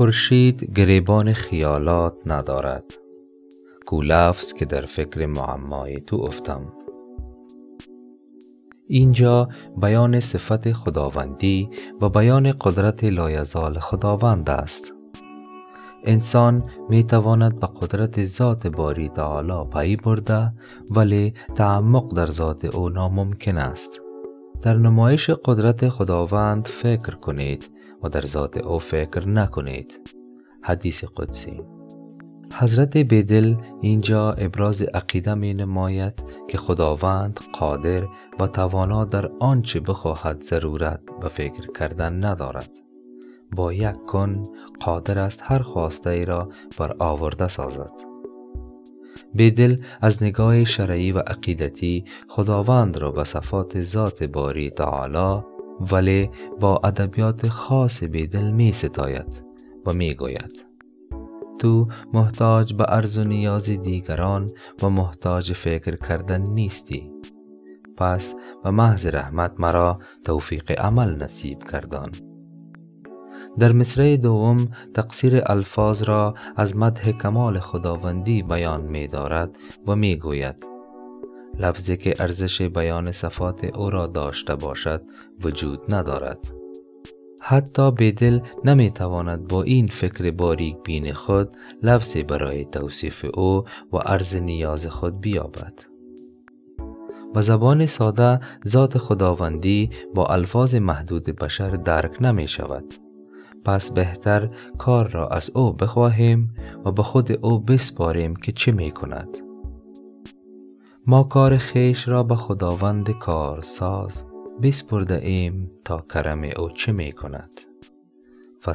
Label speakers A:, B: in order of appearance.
A: خورشید گریبان خیالات ندارد. کو لفظ که در فکر معمای تو افتم. اینجا بیان صفت خداوندی و بیان قدرت لایزال خداوند است. انسان می تواند به قدرت ذات باری تعالی پی برده ولی تعمق در ذات او ناممکن است. در نمایش قدرت خداوند فکر کنید و در ذات او فکر نکنید. حدیث قدسی. حضرت بیدل اینجا ابراز عقیده می نماید که خداوند قادر و توانا در آنچه بخواهد ضرورت و فکر کردن ندارد. با یک کن قادر است هر خواسته ای را بر آورده سازد. بیدل از نگاه شرعی و عقیدتی خداوند را به صفات ذات باری تعالی ولی با ادبیات خاص بیدل می ستاید و می گوید. تو محتاج به عرض و نیاز دیگران و محتاج فکر کردن نیستی. پس به محض رحمت مرا توفیق عمل نصیب کردان در مصرع دوم تقصیر الفاظ را از مدح کمال خداوندی بیان می دارد و می گوید. لفظی که ارزش بیان صفات او را داشته باشد وجود ندارد. حتی بدل نمی تواند با این فکر باریک بین خود لفظی برای توصیف او و عرض نیاز خود بیابد. و زبان ساده ذات خداوندی با الفاظ محدود بشر درک نمی شود پس بهتر کار را از او بخواهیم و به خود او بسپاریم که چه می کند ما کار خیش را به خداوند کارساز بسپرده ایم تا کرم او چه می کند. و